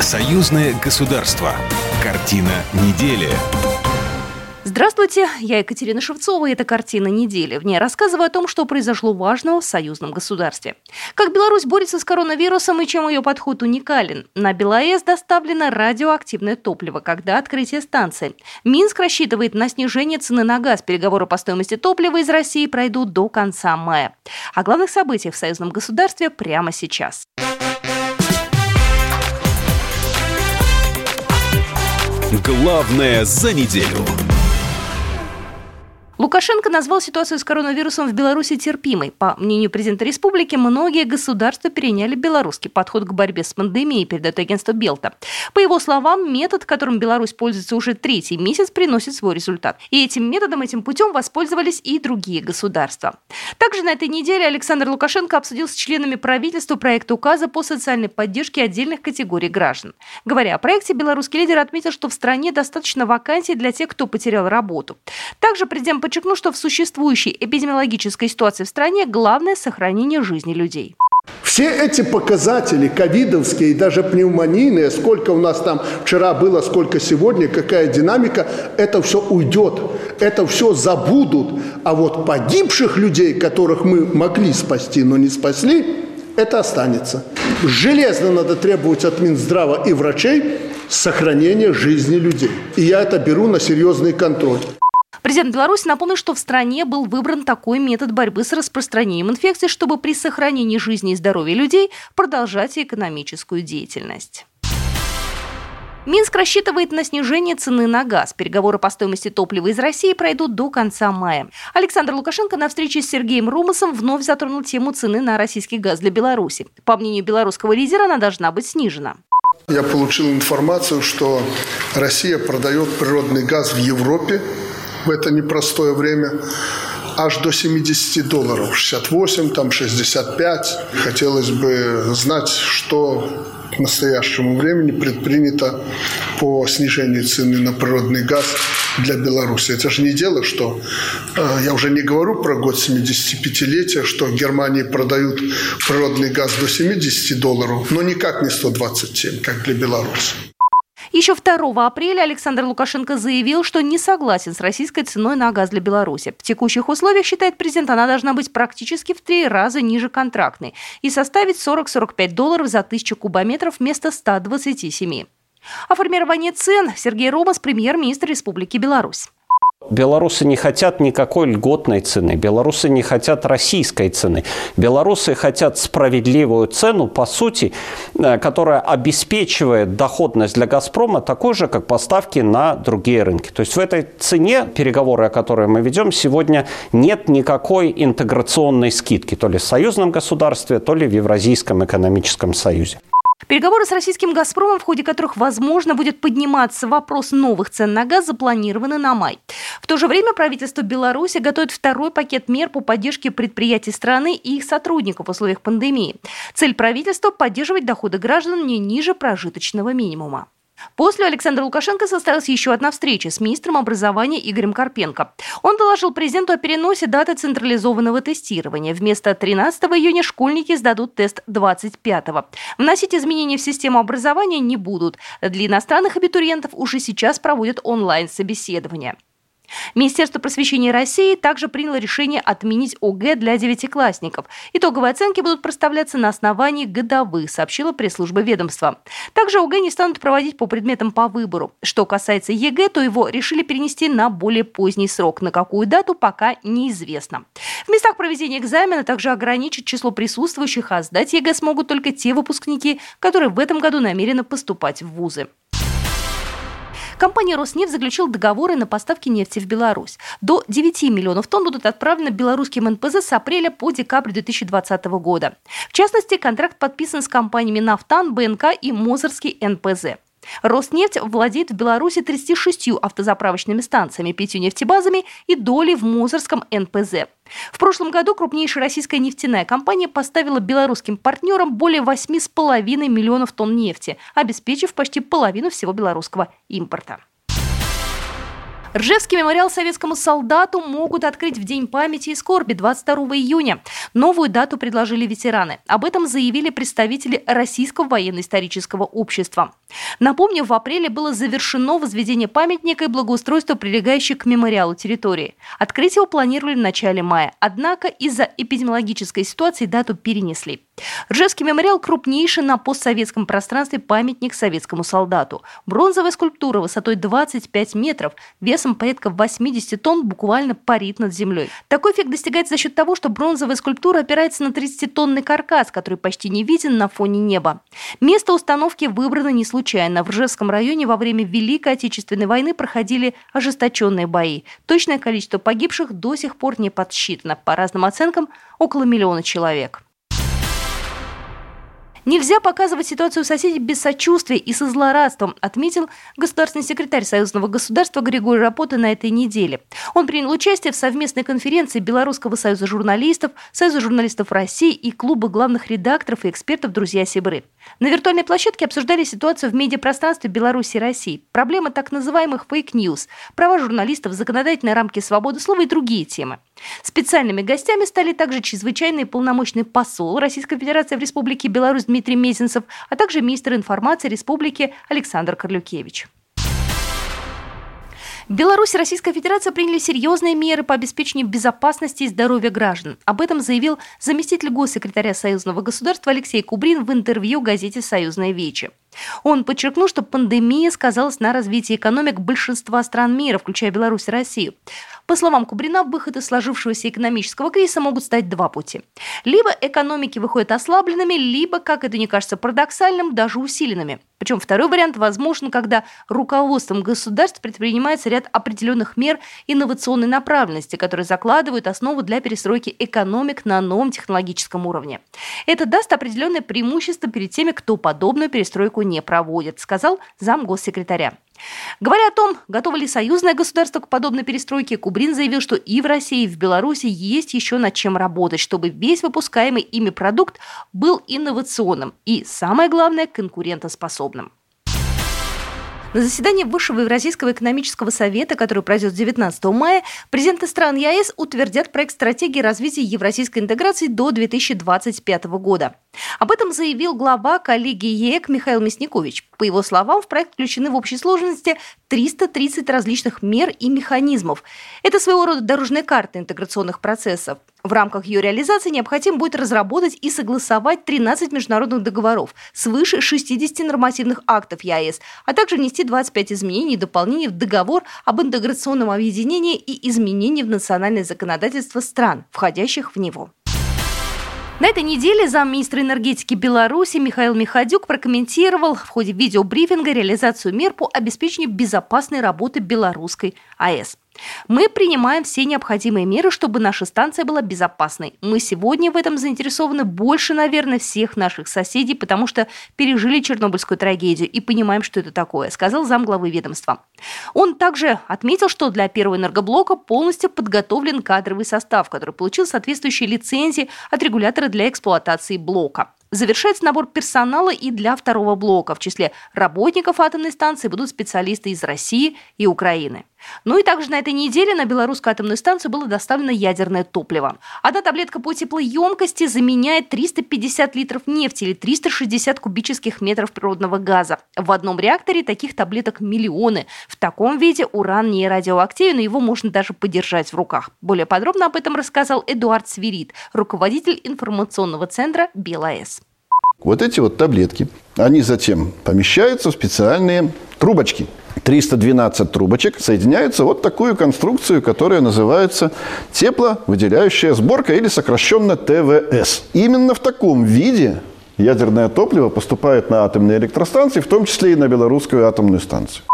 Союзное государство. Картина недели. Здравствуйте, я Екатерина Шевцова, и это «Картина недели». В ней рассказываю о том, что произошло важного в союзном государстве. Как Беларусь борется с коронавирусом и чем ее подход уникален. На БелАЭС доставлено радиоактивное топливо, когда открытие станции. Минск рассчитывает на снижение цены на газ. Переговоры по стоимости топлива из России пройдут до конца мая. О главных событиях в союзном государстве прямо сейчас. Главное за неделю. Лукашенко назвал ситуацию с коронавирусом в Беларуси терпимой. По мнению президента республики, многие государства переняли белорусский подход к борьбе с пандемией, передает агентство Белта. По его словам, метод, которым Беларусь пользуется уже третий месяц, приносит свой результат. И этим методом, этим путем воспользовались и другие государства. Также на этой неделе Александр Лукашенко обсудил с членами правительства проект указа по социальной поддержке отдельных категорий граждан. Говоря о проекте, белорусский лидер отметил, что в стране достаточно вакансий для тех, кто потерял работу. Также президент подчеркнул, что в существующей эпидемиологической ситуации в стране главное – сохранение жизни людей. Все эти показатели, ковидовские и даже пневмонийные, сколько у нас там вчера было, сколько сегодня, какая динамика, это все уйдет, это все забудут. А вот погибших людей, которых мы могли спасти, но не спасли, это останется. Железно надо требовать от Минздрава и врачей сохранения жизни людей. И я это беру на серьезный контроль. Президент Беларуси напомнил, что в стране был выбран такой метод борьбы с распространением инфекции, чтобы при сохранении жизни и здоровья людей продолжать экономическую деятельность. Минск рассчитывает на снижение цены на газ. Переговоры по стоимости топлива из России пройдут до конца мая. Александр Лукашенко на встрече с Сергеем Румасом вновь затронул тему цены на российский газ для Беларуси. По мнению белорусского лидера, она должна быть снижена. Я получил информацию, что Россия продает природный газ в Европе в это непростое время аж до 70 долларов, 68, там 65. Хотелось бы знать, что к настоящему времени предпринято по снижению цены на природный газ для Беларуси. Это же не дело, что э, я уже не говорю про год 75-летия, что в Германии продают природный газ до 70 долларов, но никак не 127, как для Беларуси. Еще 2 апреля Александр Лукашенко заявил, что не согласен с российской ценой на газ для Беларуси. В текущих условиях, считает президент, она должна быть практически в три раза ниже контрактной и составить 40-45 долларов за тысячу кубометров вместо 127. О формировании цен Сергей Ромас, премьер-министр Республики Беларусь. Белорусы не хотят никакой льготной цены, белорусы не хотят российской цены. Белорусы хотят справедливую цену, по сути, э, которая обеспечивает доходность для «Газпрома» такой же, как поставки на другие рынки. То есть в этой цене, переговоры, о которой мы ведем сегодня, нет никакой интеграционной скидки, то ли в союзном государстве, то ли в Евразийском экономическом союзе. Переговоры с российским «Газпромом», в ходе которых, возможно, будет подниматься вопрос новых цен на газ, запланированы на май. В то же время правительство Беларуси готовит второй пакет мер по поддержке предприятий страны и их сотрудников в условиях пандемии. Цель правительства – поддерживать доходы граждан не ниже прожиточного минимума. После Александра Лукашенко состоялась еще одна встреча с министром образования Игорем Карпенко. Он доложил президенту о переносе даты централизованного тестирования. Вместо 13 июня школьники сдадут тест 25-го. Вносить изменения в систему образования не будут. Для иностранных абитуриентов уже сейчас проводят онлайн-собеседование. Министерство просвещения России также приняло решение отменить ОГЭ для девятиклассников. Итоговые оценки будут проставляться на основании годовых, сообщила пресс-служба ведомства. Также ОГЭ не станут проводить по предметам по выбору. Что касается ЕГЭ, то его решили перенести на более поздний срок. На какую дату пока неизвестно. В местах проведения экзамена также ограничить число присутствующих, а сдать ЕГЭ смогут только те выпускники, которые в этом году намерены поступать в вузы. Компания «Роснефть» заключила договоры на поставки нефти в Беларусь. До 9 миллионов тонн будут отправлены белорусским НПЗ с апреля по декабрь 2020 года. В частности, контракт подписан с компаниями «Нафтан», БНК и «Мозырский НПЗ». Роснефть владеет в Беларуси 36 автозаправочными станциями, пятью нефтебазами и долей в Мозырском НПЗ. В прошлом году крупнейшая российская нефтяная компания поставила белорусским партнерам более 8,5 миллионов тонн нефти, обеспечив почти половину всего белорусского импорта. Ржевский мемориал советскому солдату могут открыть в День памяти и скорби 22 июня. Новую дату предложили ветераны. Об этом заявили представители Российского военно-исторического общества. Напомню, в апреле было завершено возведение памятника и благоустройство прилегающей к мемориалу территории. Открыть его планировали в начале мая, однако из-за эпидемиологической ситуации дату перенесли. Ржевский мемориал – крупнейший на постсоветском пространстве памятник советскому солдату. Бронзовая скульптура высотой 25 метров, весом порядка 80 тонн буквально парит над землей. Такой эффект достигается за счет того, что бронзовая скульптура опирается на 30-тонный каркас, который почти не виден на фоне неба. Место установки выбрано не случайно. В Ржевском районе во время Великой Отечественной войны проходили ожесточенные бои. Точное количество погибших до сих пор не подсчитано. По разным оценкам, около миллиона человек. Нельзя показывать ситуацию соседей без сочувствия и со злорадством, отметил государственный секретарь Союзного государства Григорий Рапота на этой неделе. Он принял участие в совместной конференции Белорусского союза журналистов, Союза журналистов России и Клуба главных редакторов и экспертов «Друзья Сябры». На виртуальной площадке обсуждали ситуацию в медиапространстве Беларуси и России, проблемы так называемых fake news, права журналистов, законодательные рамки свободы слова и другие темы. Специальными гостями стали также чрезвычайный полномочный посол Российской Федерации в Республике Беларусь Дмитрий Мезенцев, а также министр информации Республики Александр Корлюкевич. Беларусь и Российская Федерация приняли серьезные меры по обеспечению безопасности и здоровья граждан. Об этом заявил заместитель госсекретаря Союзного государства Алексей Кубрин в интервью газете «Союзная Вечи». Он подчеркнул, что пандемия сказалась на развитии экономик большинства стран мира, включая Беларусь и Россию. По словам Кубрина, выход из сложившегося экономического кризиса могут стать два пути. Либо экономики выходят ослабленными, либо, как это не кажется парадоксальным, даже усиленными. Причем второй вариант возможен, когда руководством государств предпринимается ряд определенных мер инновационной направленности, которые закладывают основу для перестройки экономик на новом технологическом уровне. Это даст определенное преимущество перед теми, кто подобную перестройку не проводит, сказал зам госсекретаря. Говоря о том, готово ли союзное государство к подобной перестройке, Кубрин заявил, что и в России, и в Беларуси есть еще над чем работать, чтобы весь выпускаемый ими продукт был инновационным и, самое главное, конкурентоспособным. На заседании Высшего Евразийского экономического совета, который пройдет 19 мая, президенты стран ЕАЭС утвердят проект стратегии развития евразийской интеграции до 2025 года. Об этом заявил глава коллегии ЕЭК Михаил Мясникович. По его словам, в проект включены в общей сложности 330 различных мер и механизмов. Это своего рода дорожная карта интеграционных процессов. В рамках ее реализации необходимо будет разработать и согласовать 13 международных договоров, свыше 60 нормативных актов ЕАЭС, а также внести 25 изменений и дополнений в договор об интеграционном объединении и изменений в национальное законодательство стран, входящих в него. На этой неделе замминистра энергетики Беларуси Михаил Михадюк прокомментировал в ходе видеобрифинга реализацию мер по обеспечению безопасной работы белорусской АЭС. Мы принимаем все необходимые меры, чтобы наша станция была безопасной. Мы сегодня в этом заинтересованы больше, наверное, всех наших соседей, потому что пережили Чернобыльскую трагедию и понимаем, что это такое, сказал замглавы ведомства. Он также отметил, что для первого энергоблока полностью подготовлен кадровый состав, который получил соответствующие лицензии от регулятора для эксплуатации блока. Завершается набор персонала и для второго блока. В числе работников атомной станции будут специалисты из России и Украины. Ну и также на этой неделе на белорусскую атомную станцию было доставлено ядерное топливо. Одна таблетка по теплоемкости заменяет 350 литров нефти или 360 кубических метров природного газа. В одном реакторе таких таблеток миллионы. В таком виде уран не радиоактивен, и его можно даже подержать в руках. Более подробно об этом рассказал Эдуард Свирит, руководитель информационного центра БелАЭС. Вот эти вот таблетки, они затем помещаются в специальные трубочки. 312 трубочек соединяются вот такую конструкцию, которая называется тепловыделяющая сборка или сокращенно ТВС. Именно в таком виде ядерное топливо поступает на атомные электростанции, в том числе и на белорусскую атомную станцию.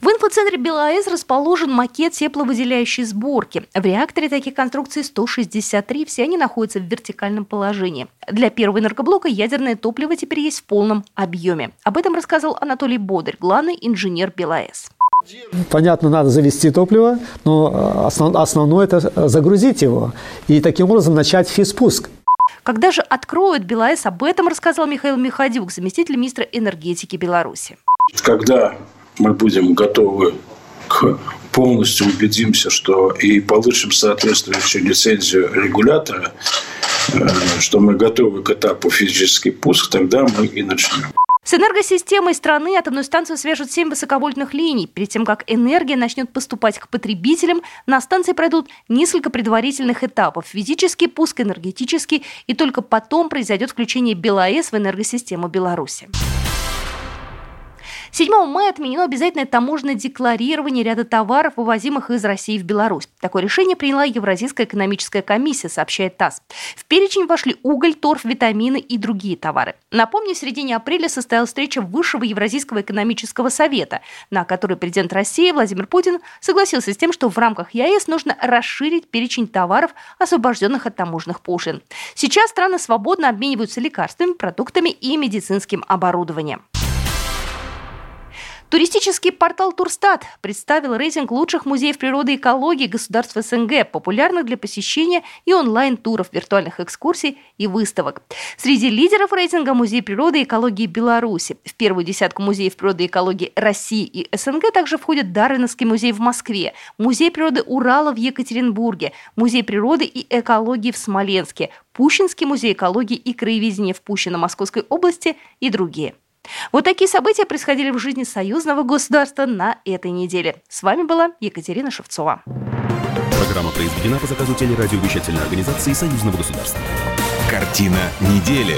В инфоцентре БелАЭС расположен макет тепловыделяющей сборки. В реакторе таких конструкций 163, все они находятся в вертикальном положении. Для первого энергоблока ядерное топливо теперь есть в полном объеме. Об этом рассказал Анатолий Бодарь, главный инженер БелАЭС. Понятно, надо завести топливо, но основ, основное это загрузить его и таким образом начать физпуск. Когда же откроют БелАЭС, об этом рассказал Михаил Михадюк, заместитель министра энергетики Беларуси. Когда мы будем готовы к полностью убедимся, что и получим соответствующую лицензию регулятора, э, что мы готовы к этапу физический пуск, тогда мы и начнем. С энергосистемой страны атомную станцию свяжут 7 высоковольтных линий. Перед тем, как энергия начнет поступать к потребителям, на станции пройдут несколько предварительных этапов. Физический пуск, энергетический, и только потом произойдет включение БелАЭС в энергосистему Беларуси. 7 мая отменено обязательное таможенное декларирование ряда товаров, вывозимых из России в Беларусь. Такое решение приняла Евразийская экономическая комиссия, сообщает ТАСС. В перечень вошли уголь, торф, витамины и другие товары. Напомню, в середине апреля состоялась встреча Высшего Евразийского экономического совета, на которой президент России Владимир Путин согласился с тем, что в рамках ЕАЭС нужно расширить перечень товаров, освобожденных от таможенных пошлин. Сейчас страны свободно обмениваются лекарствами, продуктами и медицинским оборудованием. Туристический портал Турстат представил рейтинг лучших музеев природы и экологии государств СНГ, популярных для посещения и онлайн-туров, виртуальных экскурсий и выставок. Среди лидеров рейтинга Музей природы и экологии Беларуси. В первую десятку музеев природы и экологии России и СНГ также входят Дарвиновский музей в Москве, Музей природы Урала в Екатеринбурге, Музей природы и экологии в Смоленске, Пущинский музей экологии и краеведения в Пущино Московской области и другие. Вот такие события происходили в жизни союзного государства на этой неделе. С вами была Екатерина Шевцова. Программа произведена по заказу телерадиовещательной организации союзного государства. Картина недели.